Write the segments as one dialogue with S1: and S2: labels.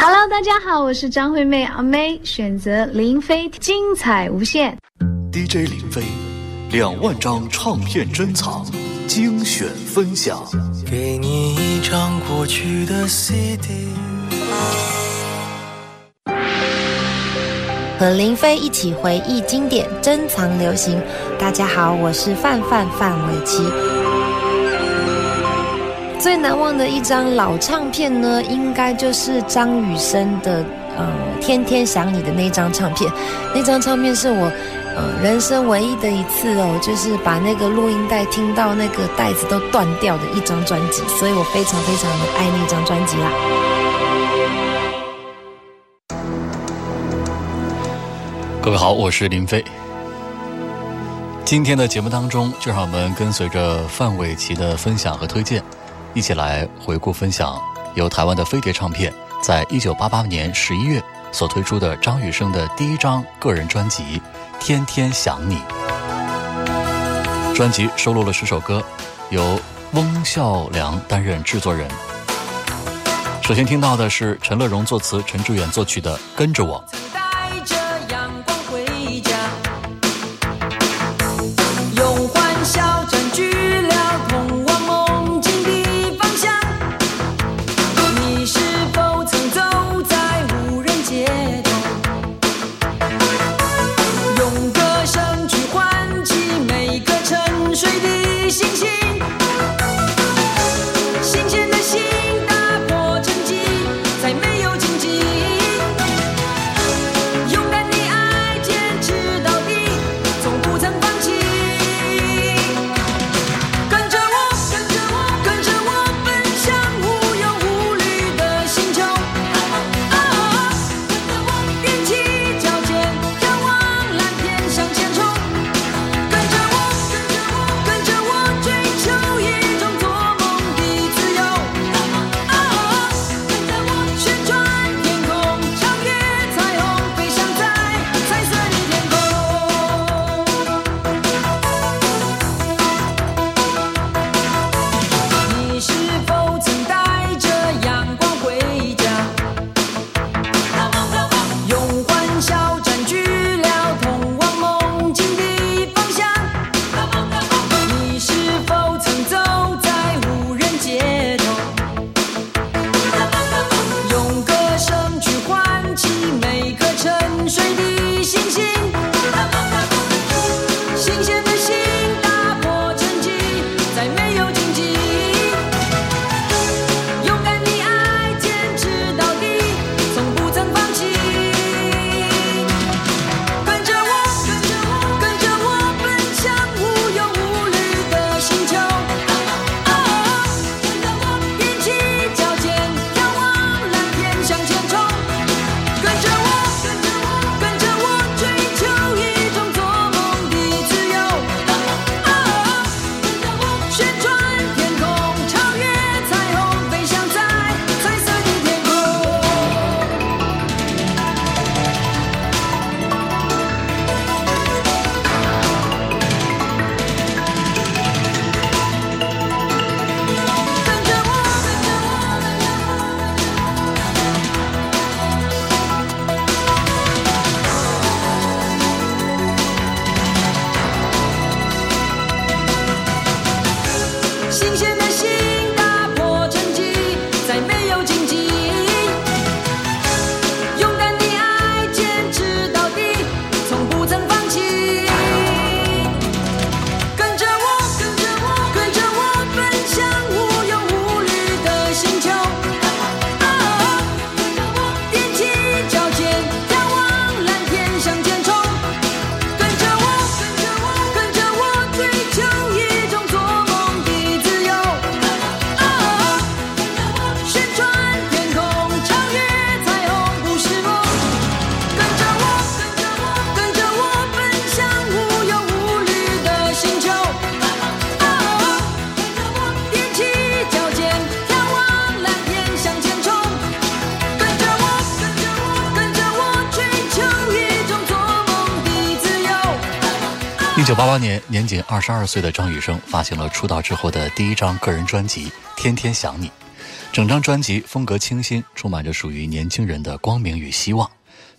S1: Hello，大家好，我是张惠妹阿妹，选择林飞，精彩无限。
S2: DJ 林飞，两万张唱片珍藏，精选分享。
S3: 给你一张过去的 CD。
S4: 和林飞一起回忆经典，珍藏流行。大家好，我是范范范玮琪。最难忘的一张老唱片呢，应该就是张雨生的呃《天天想你》的那张唱片。那张唱片是我呃人生唯一的一次哦，就是把那个录音带听到那个带子都断掉的一张专辑，所以我非常非常的爱那张专辑啦。
S2: 各位好，我是林飞。今天的节目当中，就让我们跟随着范玮琪的分享和推荐，一起来回顾分享由台湾的飞碟唱片在一九八八年十一月所推出的张雨生的第一张个人专辑《天天想你》。专辑收录了十首歌，由翁孝良担任制作人。首先听到的是陈乐融作词、陈志远作曲的《跟着我》。八八年，年仅二十二岁的张雨生发行了出道之后的第一张个人专辑《天天想你》。
S5: 整张专辑风格清新，充满着属于年轻人的光明与希望。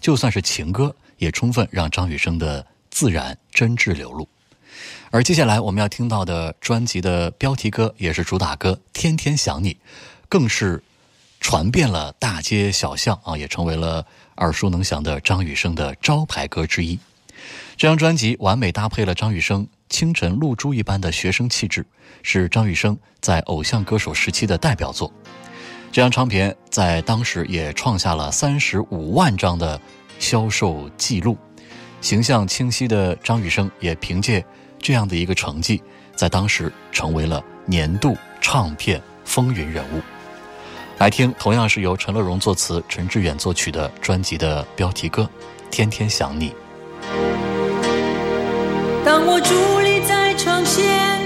S5: 就算是情歌，也充分让张雨生的自然真挚流露。而接下来我们要听到的专辑的标题歌，也是主打歌《天天想你》，更是传遍了大街小巷啊，也成为了耳熟能详的张雨生的招牌歌之一。这张专辑完美搭配了张雨生清晨露珠一般的学生气质，是张雨生在偶像歌手时期的代表作。这张唱片在当时也创下了三十五万张的销售记录，形象清晰的张雨生也凭借这样的一个成绩，在当时成为了年度唱片风云人物。来听同样是由陈乐融作词、陈志远作曲的专辑的标题歌《天天想你》。
S2: 当我伫立在窗前，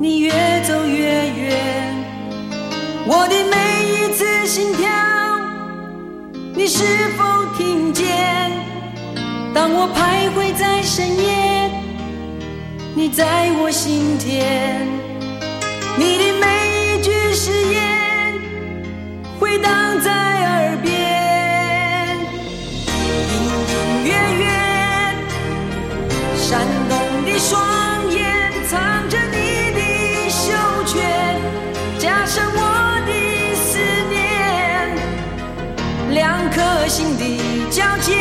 S2: 你越走越远，我的每一次心跳，你是否听见？当我徘徊在深夜，你在我心田，你的每一句誓言回荡在耳双眼藏着你的羞怯，加深我的思念，两颗心的交界，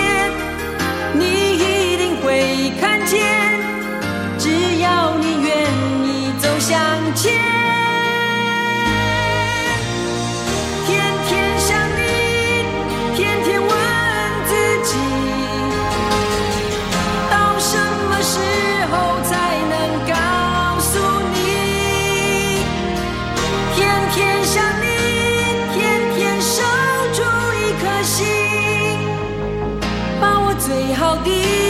S2: 最好的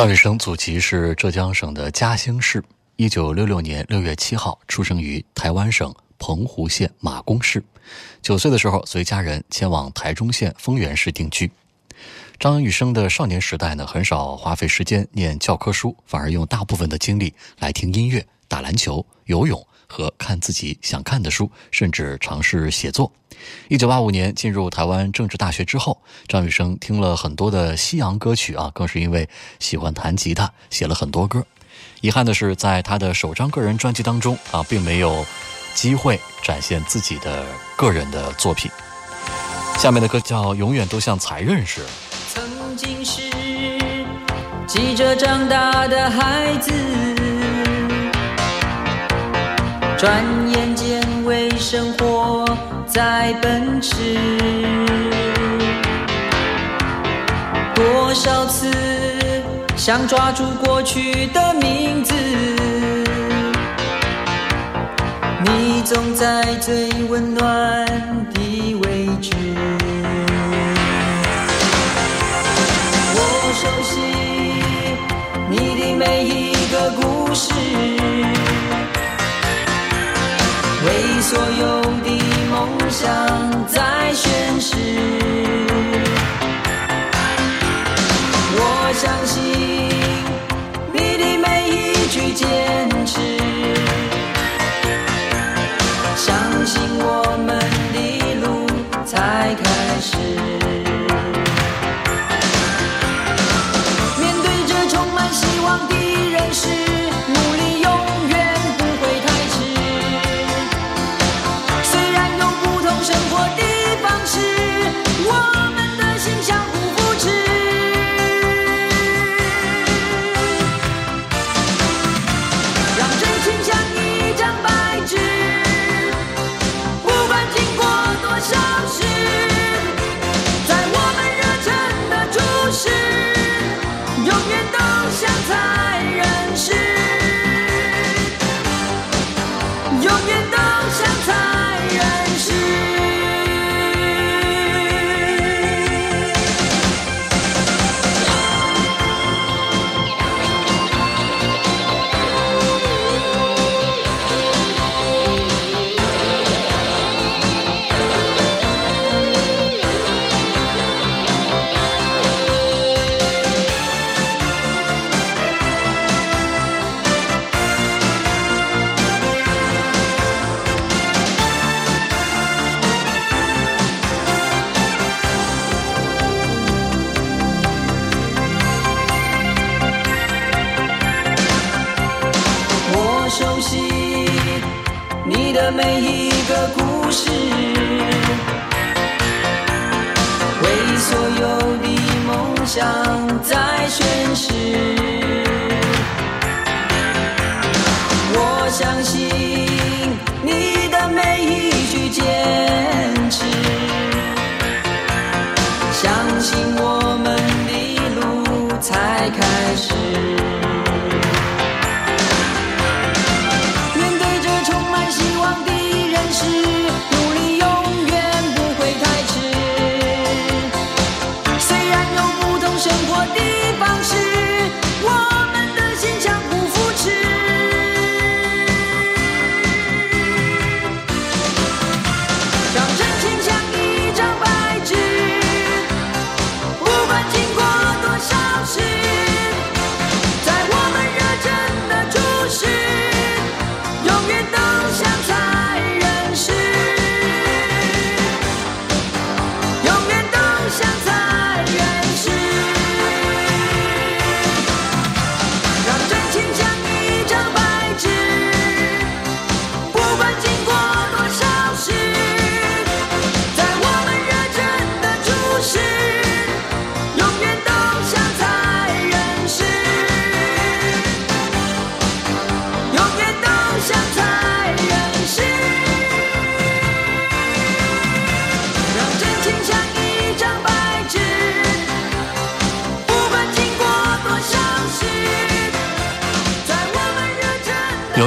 S5: 张雨生祖籍是浙江省的嘉兴市，一九六六年六月七号出生于台湾省澎湖县马公市。九岁的时候，随家人迁往台中县丰原市定居。张雨生的少年时代呢，很少花费时间念教科书，反而用大部分的精力来听音乐、打篮球、游泳和看自己想看的书，甚至尝试写作。一九八五年进入台湾政治大学之后，张雨生听了很多的西洋歌曲啊，更是因为喜欢弹吉他，写了很多歌。遗憾的是，在他的首张个人专辑当中啊，并没有机会展现自己的个人的作品。下面的歌叫《永远都像才认识》。
S2: 曾经是记着长大的孩子，转眼间为生活在奔驰。多少次想抓住过去的名字，你总在最温暖的位置。我熟悉你的每一个故事，梦想在宣誓。我相信有不同生活的方式，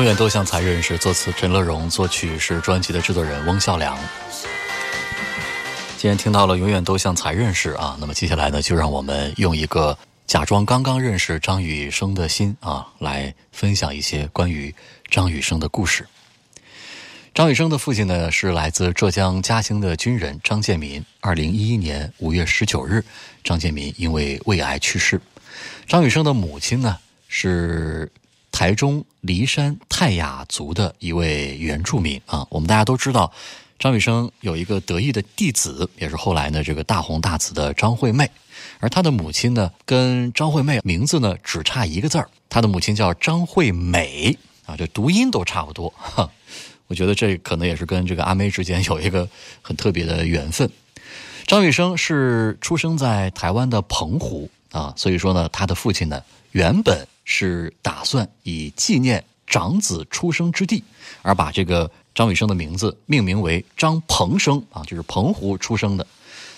S2: 永远都像才认识，
S5: 作词陈乐融，作曲是专辑的制作人翁孝良。今天听到了《永远都像才认识》啊，那么接下来呢，就让我们用一个假装刚刚认识张雨生的心啊，来分享一些关于张雨生的故事。张雨生的父亲呢是来自浙江嘉兴的军人张建民。二零一一年五月十九日，张建民因为胃癌去世。张雨生的母亲呢是台中梨山泰雅族的一位原住民啊。我们大家都知道，张雨生有一个得意的弟子，也是后来呢这个大红大紫的张惠妹。而他的母亲呢，跟张惠妹名字呢只差一个字儿，他的母亲叫张惠美啊，这读音都差不多。哈，我觉得这可能也是跟这个阿妹之间有一个很特别的缘分。张雨生是出生在台湾的澎湖啊，所以说呢，他的父亲呢原本是打算以纪念长子出生之地，而把这个张雨生的名字命名为张鹏生啊，就是澎湖出生的。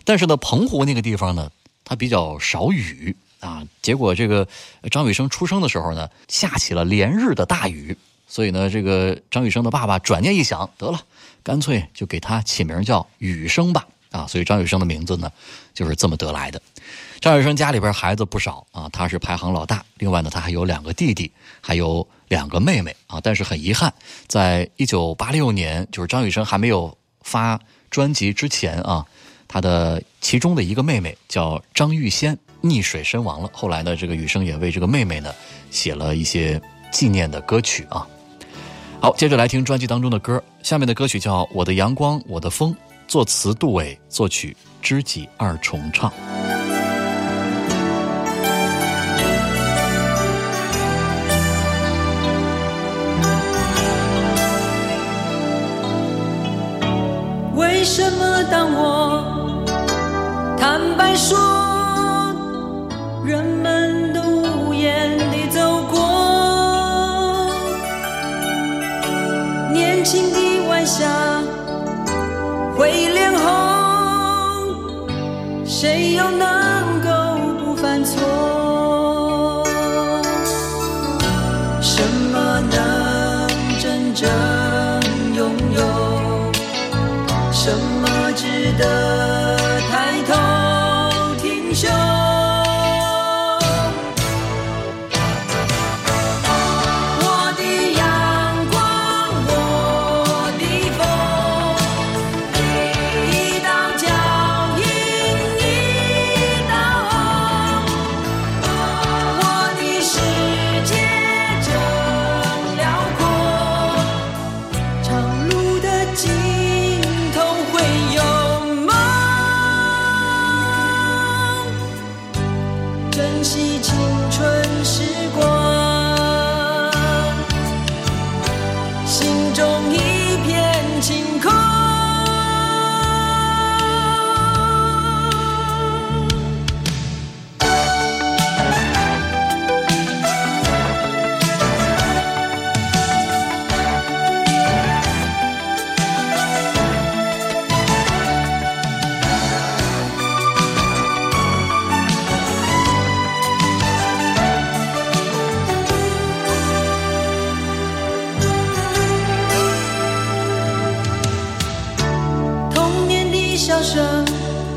S5: 但是呢，澎湖那个地方呢，它比较少雨啊，结果这个张雨生出生的时候呢，下起了连日的大雨，所以呢，这个张雨生的爸爸转念一想，得了，干脆就给他起名叫雨生吧。啊，所以张雨生的名字呢，就是这么得来的。张雨生家里边孩子不少啊，他是排行老大。另外呢，他还有两个弟弟，还有两个妹妹啊。但是很遗憾，在一九八六年，就是张雨生还没有发专辑之前啊，他的其中的一个妹妹叫张玉仙溺水身亡了。后来呢，这个雨生也为这个妹妹呢写了一些纪念的歌曲啊。好，接着来听专辑当中的歌，下面的歌曲叫《我的阳光我的风》。作词杜伟，作曲知己二重唱。
S2: 什么当我坦白说，人们都无言地走过？年轻的晚霞会脸红，谁又能
S5: Thank you.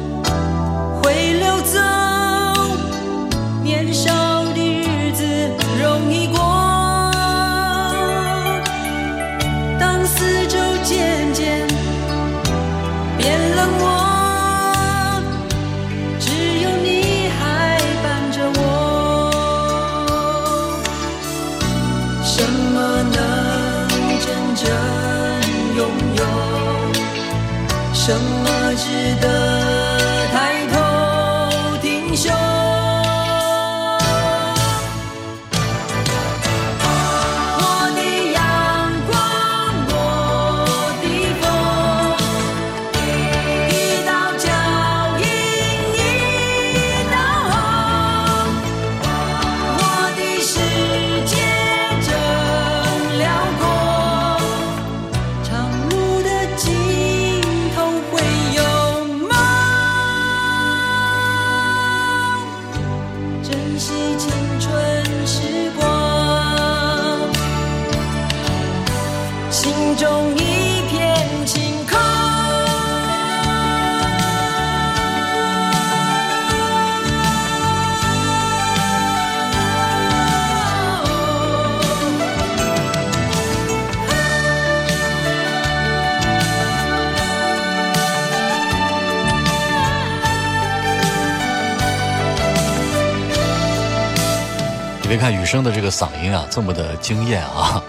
S5: 看雨生的这个嗓音啊这么的惊艳啊，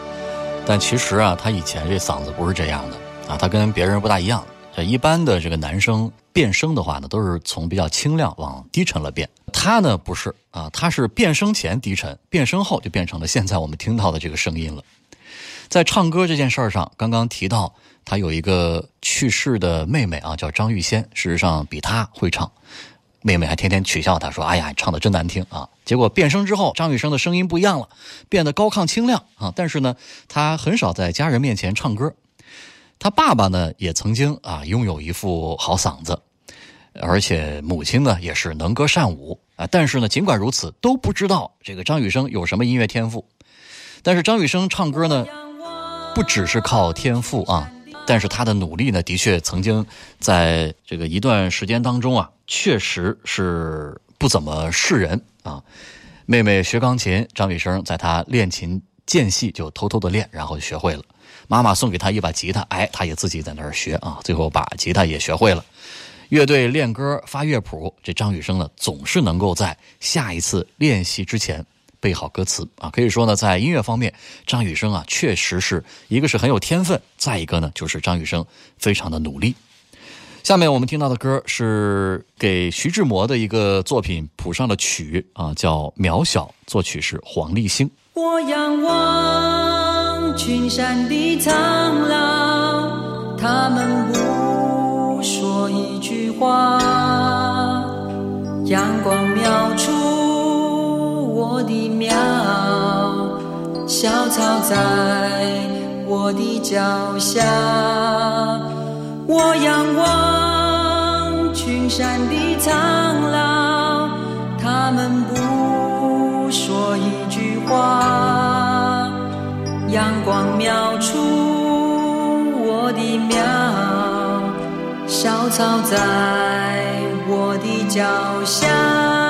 S5: 但其实啊他以前这嗓子不是这样的啊，他跟别人不大一样。这一般的这个男生变声的话呢，都是从比较清亮往低沉了变。他呢不是啊，他是变声前低沉，变声后就变成了现在我们听到的这个声音了。在唱歌这件事儿上，刚刚提到他有一个去世的妹妹啊，叫张玉仙，事实上比他会唱。妹妹还天天取笑他说：“哎呀，唱的真难听啊！”结果变声之后，张雨生的声音不一样了，变得高亢清亮啊。但是呢，他很少在家人面前唱歌。他爸爸呢，也曾经啊拥有一副好嗓子，而且母亲呢也是能歌善舞啊。但是呢，尽管如此，都不知道这个张雨生有什么音乐天赋。但是张雨生唱歌呢，不只是靠天赋啊，但是他的努力呢，的确曾经在这个一段时间当中啊，确实是不怎么示人啊。妹妹学钢琴，张雨生在她练琴间隙就偷偷的练，然后就学会了。妈妈送给她一把吉他，哎，他也自己在那儿学啊，最后把吉他也学会了。乐队练歌发乐谱，这张雨生呢，总是能够在下一次练习之前背好歌词啊。可以说呢，在音乐方面，张雨生啊，确实是一个是很有天分，再一个呢，就是张雨生非常的努力。下面我们听到的歌是给徐志摩的一个作品谱上的曲啊，叫《渺小》，作曲是黄立行。
S2: 我仰望群山的苍老，他们不说一句话。阳光描出我的渺，小草在我的脚下。我仰望群山的苍老，他们不说一句话。阳光描出我的苗，小草在我的脚下。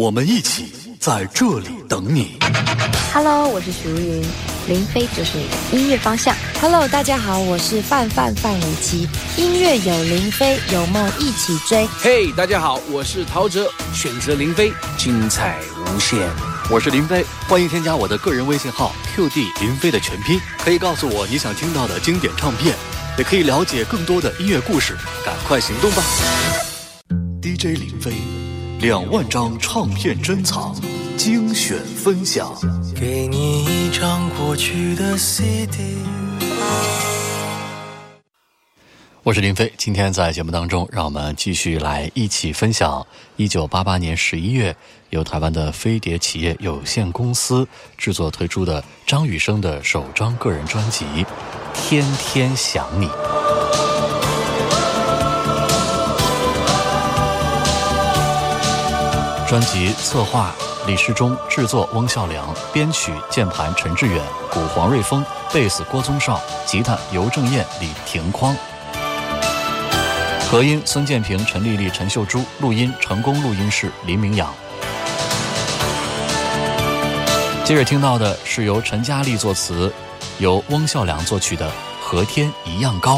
S5: 我们一起在这里等你。
S6: Hello，我是许茹芸，林飞就是你的音乐方向。
S4: Hello，大家好，我是范范范玮琪，音乐有林飞，有梦一起追。
S7: 嘿大家好，我是陶喆，选择林飞，精彩无限。
S5: 我是林飞，欢迎添加我的个人微信号 QD 林飞的全拼，可以告诉我你想听到的经典唱片，也可以了解更多的音乐故事，赶快行动吧！DJ 林飞，两万张唱片珍藏，精选分享。
S3: 给你一张过去的 CD。
S5: 我是林飞，今天在节目当中，让我们继续来一起分享一九八八年十一月由台湾的飞碟企业有限公司制作推出的张雨生的首张个人专辑《天天想你》。专辑策划李世忠，制作翁孝良，编曲键盘陈志远，鼓黄瑞峰，贝斯郭宗绍，吉他尤正彦、李廷匡。合音孙建平、陈丽丽、陈秀珠，录音成功录音室林明阳。接着听到的是由陈嘉丽作词，由翁孝良作曲的《和天一样高》。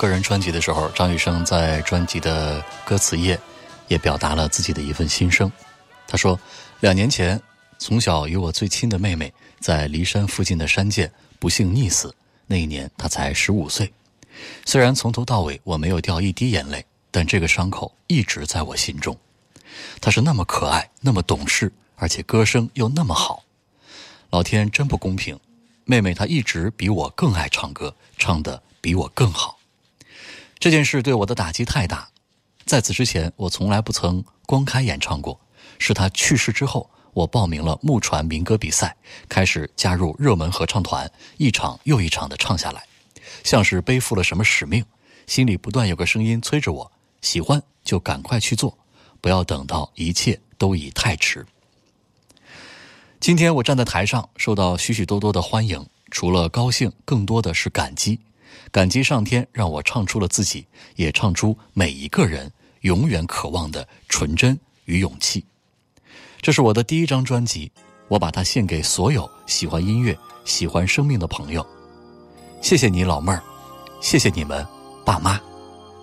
S5: 个人专辑的时候，张雨生在专辑的歌词页也表达了自己的一份心声。他说：“两年前，从小与我最亲的妹妹在骊山附近的山涧不幸溺死，那一年她才十五岁。虽然从头到尾我没有掉一滴眼泪，但这个伤口一直在我心中。她是那么可爱，那么懂事，而且歌声又那么好。老天真不公平，妹妹她一直比我更爱唱歌，唱得比我更好。这件事对我的打击太大。在此之前，我从来不曾公开演唱过。是他去世之后，我报名了木船民歌比赛，开始加入热门合唱团，一场又一场的唱下来，像是背负了什么使命，心里不断有个声音催着我：喜欢就赶快去做，不要等到一切都已太迟。今天我站在台上，受到许许多多的欢迎，除了高兴，更多的是感激。感激上天让我唱出了自己，也唱出每一个人永远渴望的纯真与勇气。这是我的第一张专辑，我把它献给所有喜欢音乐、喜欢生命的朋友。谢谢你，老妹儿，谢谢你们，爸妈，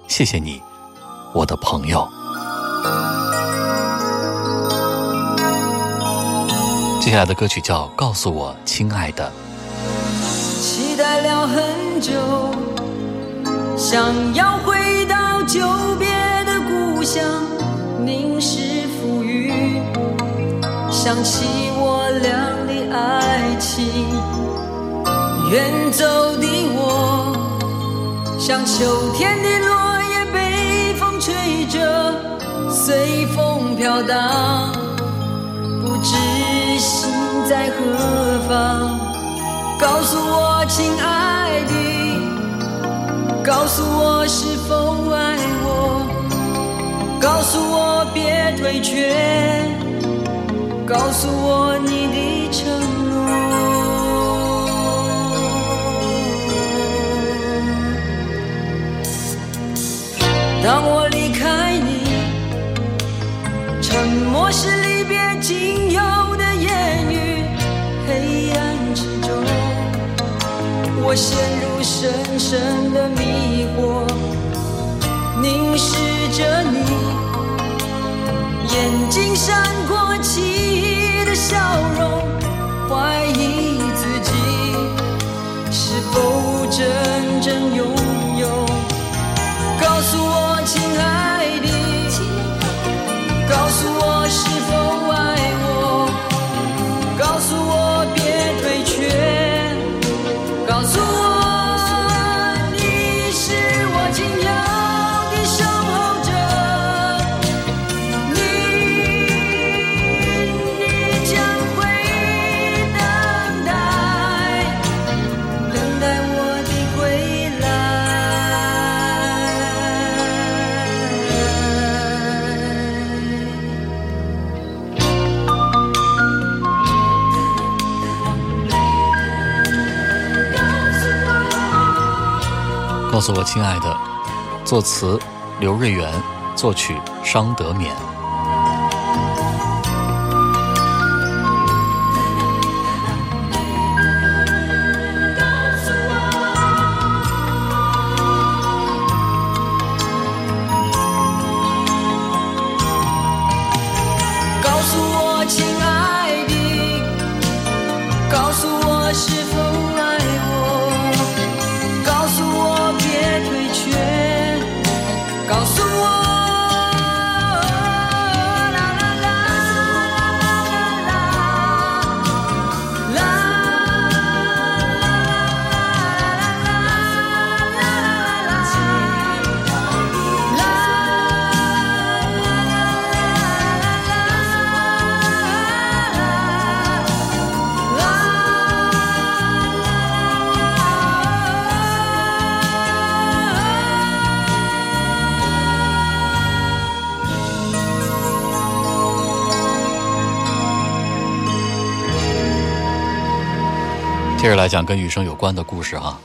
S5: 谢谢你，我的朋友。接下来的歌曲叫《告诉我，亲爱的》。
S2: 期待了很久，想要回到久别的故乡，凝视浮云，想起我俩的爱情。远走的我，像秋天的落叶被风吹着，随风飘荡，不知心在何方。告诉我，亲爱的，告诉我是否爱我，告诉我别退却，告诉我你的承诺。当我离开你，沉默是离别仅有的言语，我陷入深深的迷惑，凝视着你，眼睛闪过奇异的笑容，怀疑做我，亲爱的，
S5: 作词刘瑞元，作曲商德勉。接着来讲跟雨生有关的故事哈。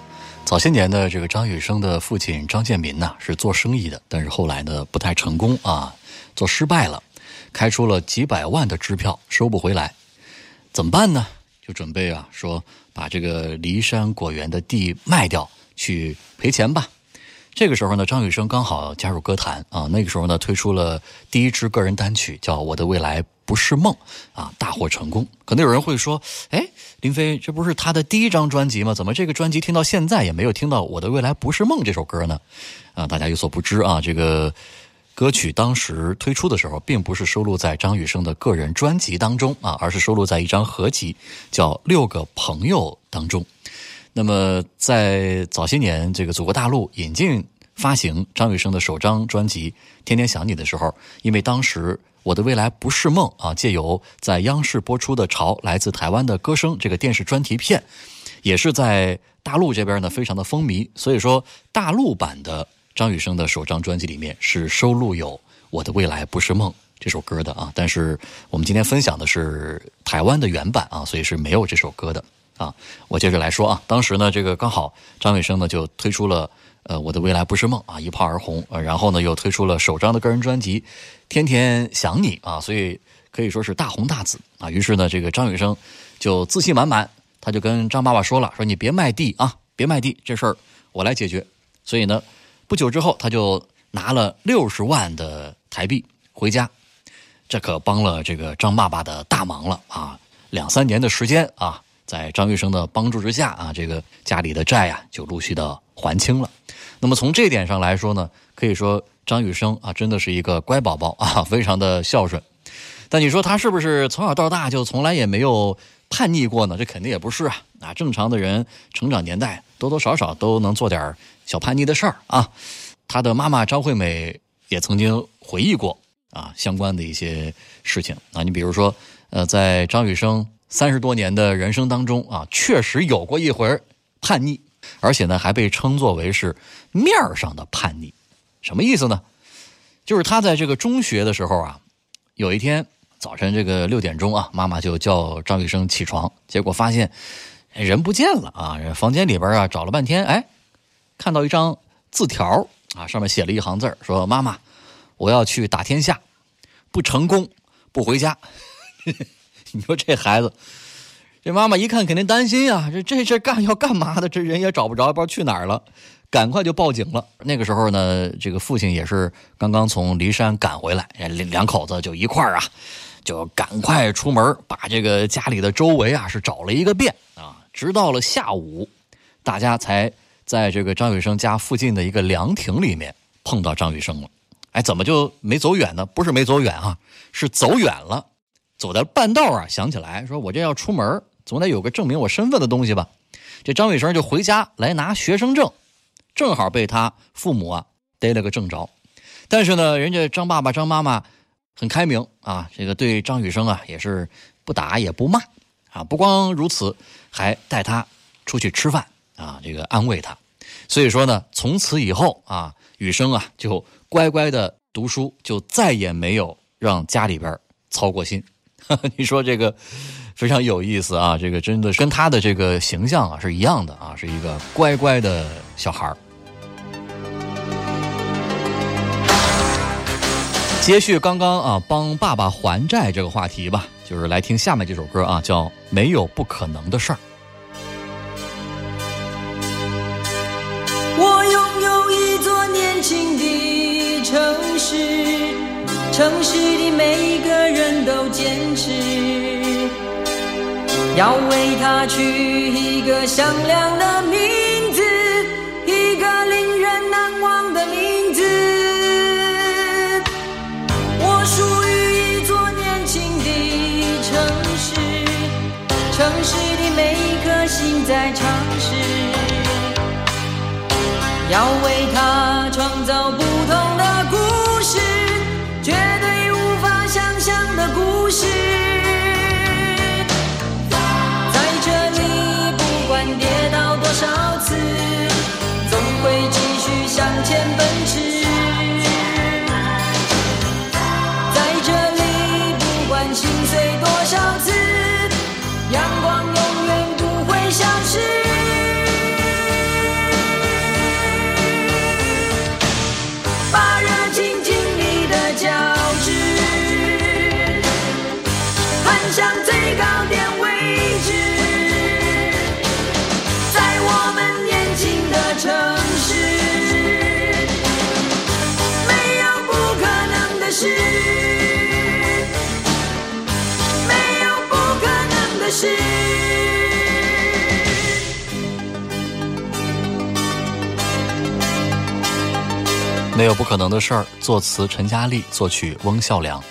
S5: 早些年呢，这个张雨生的父亲张建民呢是做生意的，但是后来呢不太成功啊，做失败了，开出了几百万的支票收不回来，怎么办呢？就准备啊说把这个骊山果园的地卖掉，去赔钱吧。这个时候呢，张雨生刚好加入歌坛啊，那个时候呢推出了第一支个人单曲，叫《我的未来不是梦》啊，大获成功。可能有人会说，哎，林飞，这不是他的第一张专辑吗？怎么这个专辑听到现在也没有听到《我的未来不是梦》这首歌呢？啊，大家有所不知啊，这个歌曲当时推出的时候，并不是收录在张雨生的个人专辑当中啊，而是收录在一张合集叫《六个朋友》当中。那么，在早些年，这个祖国大陆引进发行张雨生的首张专辑《天天想你》的时候，因为当时《我的未来不是梦》啊，借由在央视播出的《潮来自台湾的歌声》这个电视专题片，也是在大陆这边呢非常的风靡，所以说大陆版的张雨生的首张专辑里面是收录有《我的未来不是梦》这首歌的啊。但是我们今天分享的是台湾的原版啊，所以是没有这首歌的。啊，我接着来说啊，当时呢，这个刚好张雨生呢就推出了呃《我的未来不是梦》啊，一炮而红，呃，然后呢又推出了首张的个人专辑《天天想你》啊，所以可以说是大红大紫啊。于是呢，这个张雨生就自信满满，他就跟张爸爸说了，说你别卖地啊，别卖地，这事儿我来解决。所以呢，不久之后他就拿了六十万的台币回家，这可帮了这个张爸爸的大忙了啊，两三年的时间啊。在张雨生的帮助之下啊，这个家里的债啊就陆续的还清了。那么从这点上来说呢，可以说张雨生啊真的是一个乖宝宝啊，非常的孝顺。但你说他是不是从小到大就从来也没有叛逆过呢？这肯定也不是啊。啊，正常的人成长年代多多少少都能做点小叛逆的事儿啊。他的妈妈张惠美也曾经回忆过啊相关的一些事情啊。你比如说，呃，在张雨生。三十多年的人生当中啊，确实有过一回叛逆，而且呢还被称作为是面上的叛逆。什么意思呢？就是他在这个中学的时候啊，有一天早晨这个六点钟啊，妈妈就叫张雨生起床，结果发现人不见了啊，房间里边啊找了半天，哎，看到一张字条啊，上面写了一行字说：“妈妈，我要去打天下，不成功不回家。” 你说这孩子，这妈妈一看肯定担心呀，这这这干要干嘛的？这人也找不着，不知道去哪儿了，赶快就报警了。那个时候呢，这个父亲也是刚刚从骊山赶回来，两两口子就一块儿啊，就赶快出门，把这个家里的周围啊是找了一个遍啊，直到了下午，大家才在这个张雨生家附近的一个凉亭里面碰到张雨生了。哎，怎么就没走远呢？不是没走远啊，是走远了。走在半道啊，想起来说：“我这要出门，总得有个证明我身份的东西吧。”这张雨生就回家来拿学生证，正好被他父母啊逮了个正着。但是呢，人家张爸爸、张妈妈很开明啊，这个对张雨生啊也是不打也不骂啊。不光如此，还带他出去吃饭啊，这个安慰他。所以说呢，从此以后啊，雨生啊就乖乖的读书，就再也没有让家里边操过心。你说这个非常有意思啊！这个真的跟他的这个形象啊是一样的啊，是一个乖乖的小孩儿。接续刚刚啊帮爸爸还债这个话题吧，就是来听下面这首歌啊，叫《没有不可能的事儿》。
S2: 我拥有一座年轻的城市，城市里每个人都坚持，要为它取一个响亮的名字，一个令人难忘的名字。我属于一座年轻的城市，城市里每一颗心在尝试。要为他创造不同
S5: 没有不可能的事儿。作词陈佳丽，作曲翁孝良。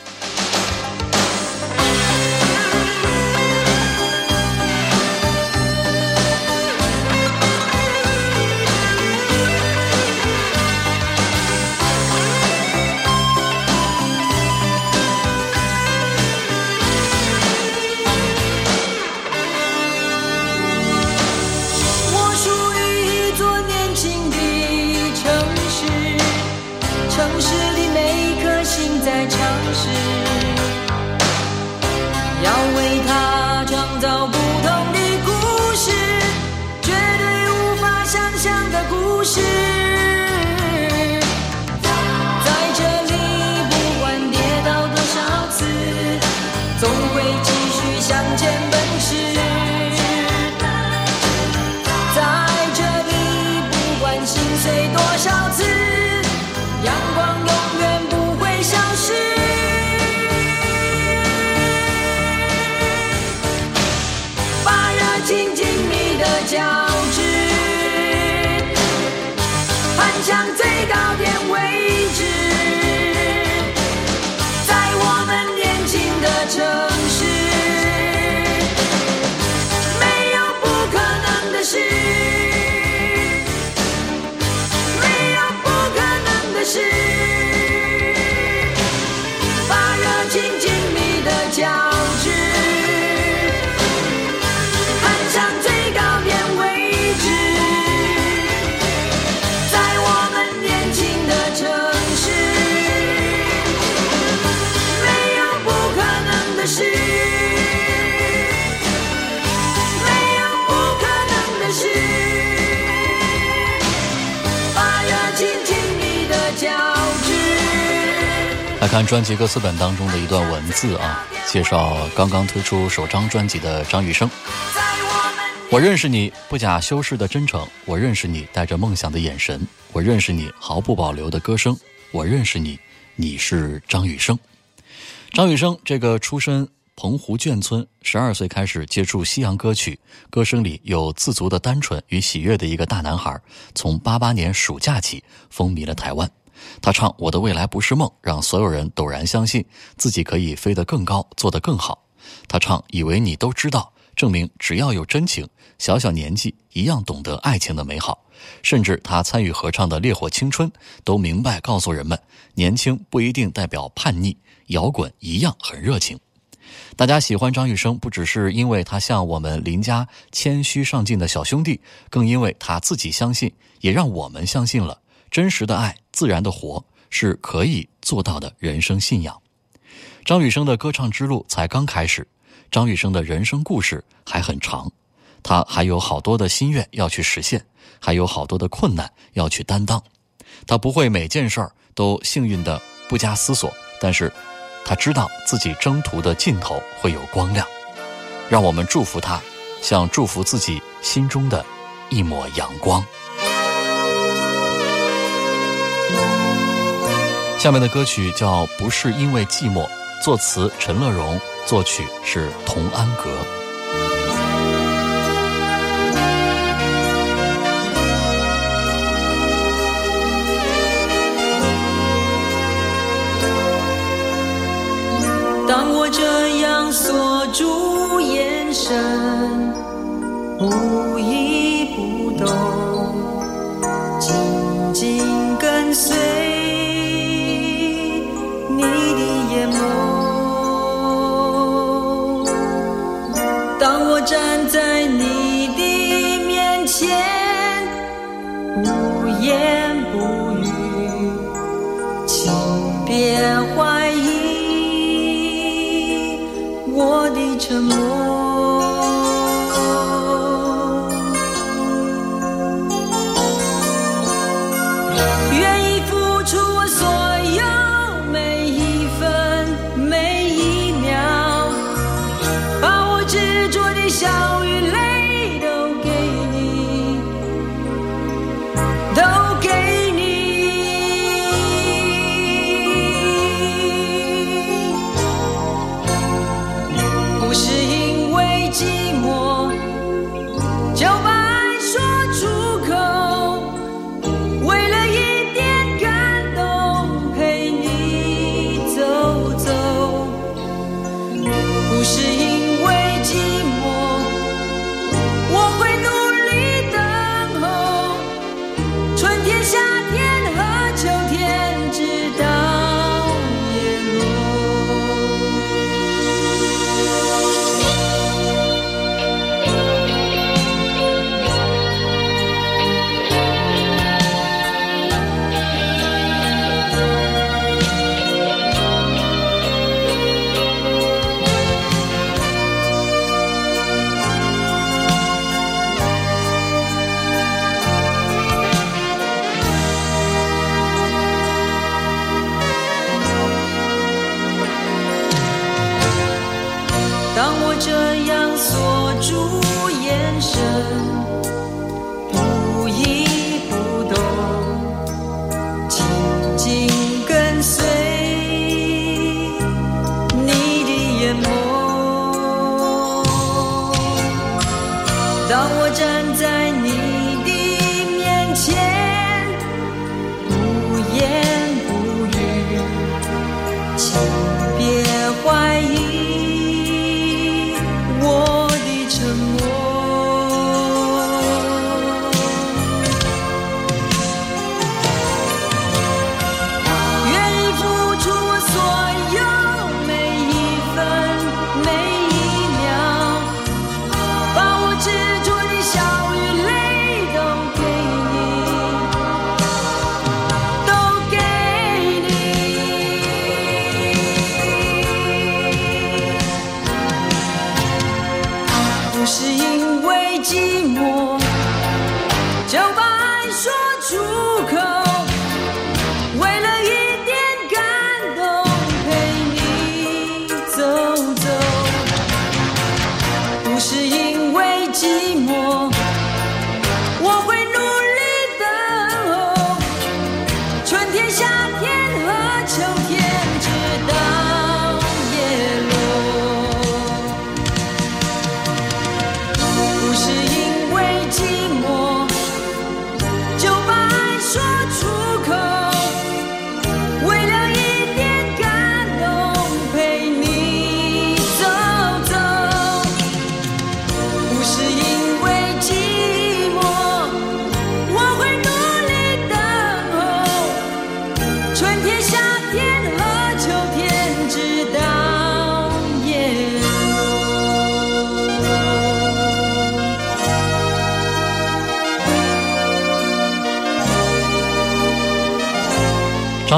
S5: 看专辑歌词本当中的一段文字啊，介绍刚刚推出首张专辑的张雨生。
S2: 我
S5: 认识你不假修饰的真诚，我认识你带着梦想的眼神，我认识你毫不保留的歌声，我认识你，你是张雨生。张雨生这个出身澎湖眷村，十二岁开始接触西洋歌曲，歌声里有自足的单纯与喜悦的一个大男孩，从八八年暑假起风靡了台湾。他唱《我的未来不是梦》，让所有人陡然相信自己可以飞得更高，做得更好。他唱《以为你都知道》，证明只要有真情，小小年纪一样懂得爱情的美好。甚至他参与合唱的《烈火青春》，都明白告诉人们，年轻不一定代表叛逆，摇滚一样很热情。大家喜欢张雨生，不只是因为他像我们邻家谦虚上进的小兄弟，更因为他自己相信，也让我们相信了真实的爱、自然的活是可以做到的人生信仰。张雨生的歌唱之路才刚开始，张雨生的人生故事还很长，他还有好多的心愿要去实现，还有好多的困难要去担当。他不会每件事儿都幸运的不加思索，但是他知道自己征途的尽头会有光亮。让我们祝福他，像祝福自己心中的一抹阳光。下面的歌曲叫《不是因为寂寞》，作词陈乐融，作曲是童安格。
S2: 当我这样锁住眼神，不依不动，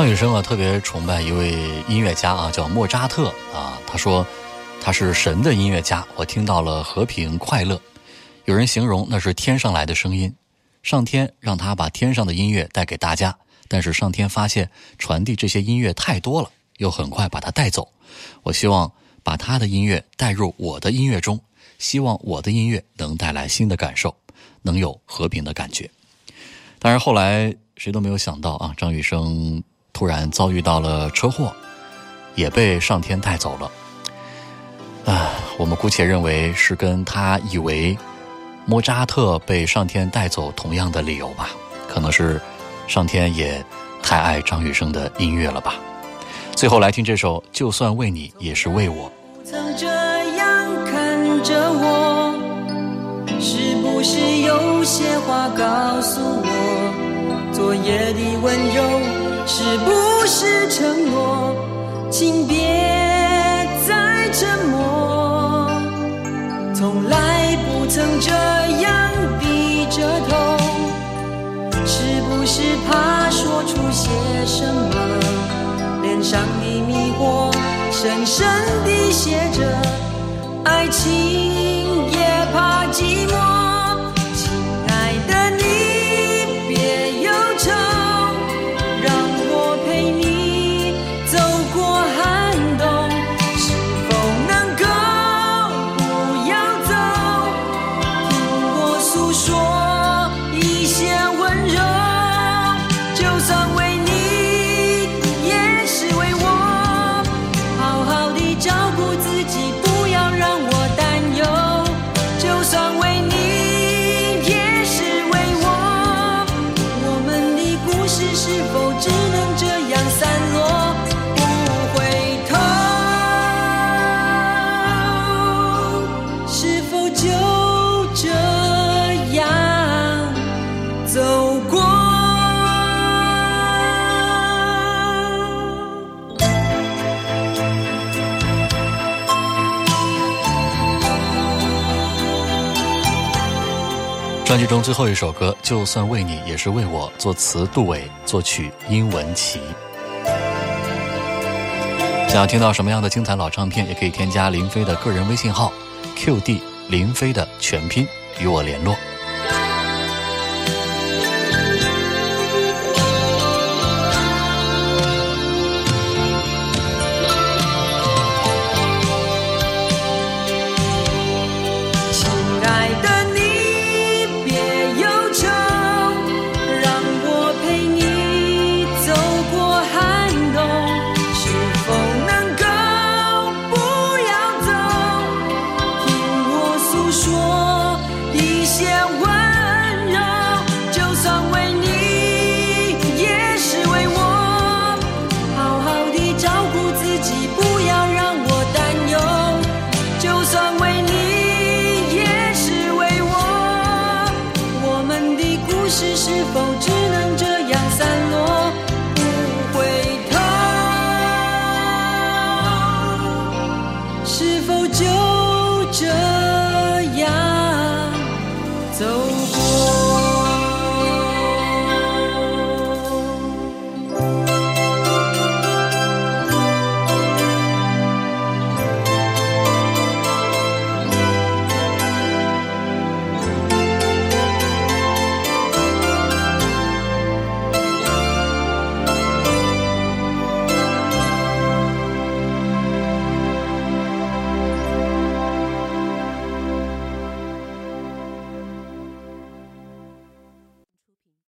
S5: 张雨生啊，特别崇拜一位音乐家啊，叫莫扎特啊。他说他是神的音乐家，我听到了和平快乐。有人形容那是天上来的声音，上天让他把天上的音乐带给大家，但是上天发现传递这些音乐太多了，又很快把他带走。我希望把他的音乐带入我的音乐中，希望我的音乐能带来新的感受，能有和平的感觉。但是后来谁都没有想到啊，张雨生突然遭遇到了车祸，也被上天带走了。啊，我们姑且认为是跟他以为莫扎特被上天带走同样的理由吧，可能是上天也太爱张雨生的音乐了吧。最后来听这首《就算为你也是为我》。
S2: 曾这样看着我，是不是有些话告诉我？昨夜的温柔是不是承诺？请别再沉默，从来不曾这样低着头，是不是怕说出些什么？脸上的迷惑，深深地写着爱情也怕寂寞。
S5: 辑中最后一首歌，就算为你也是为我，作词杜伟，作曲殷文琪。想要听到什么样的精彩老唱片，也可以添加林飞的个人微信号 QD 林飞的全拼与我联络。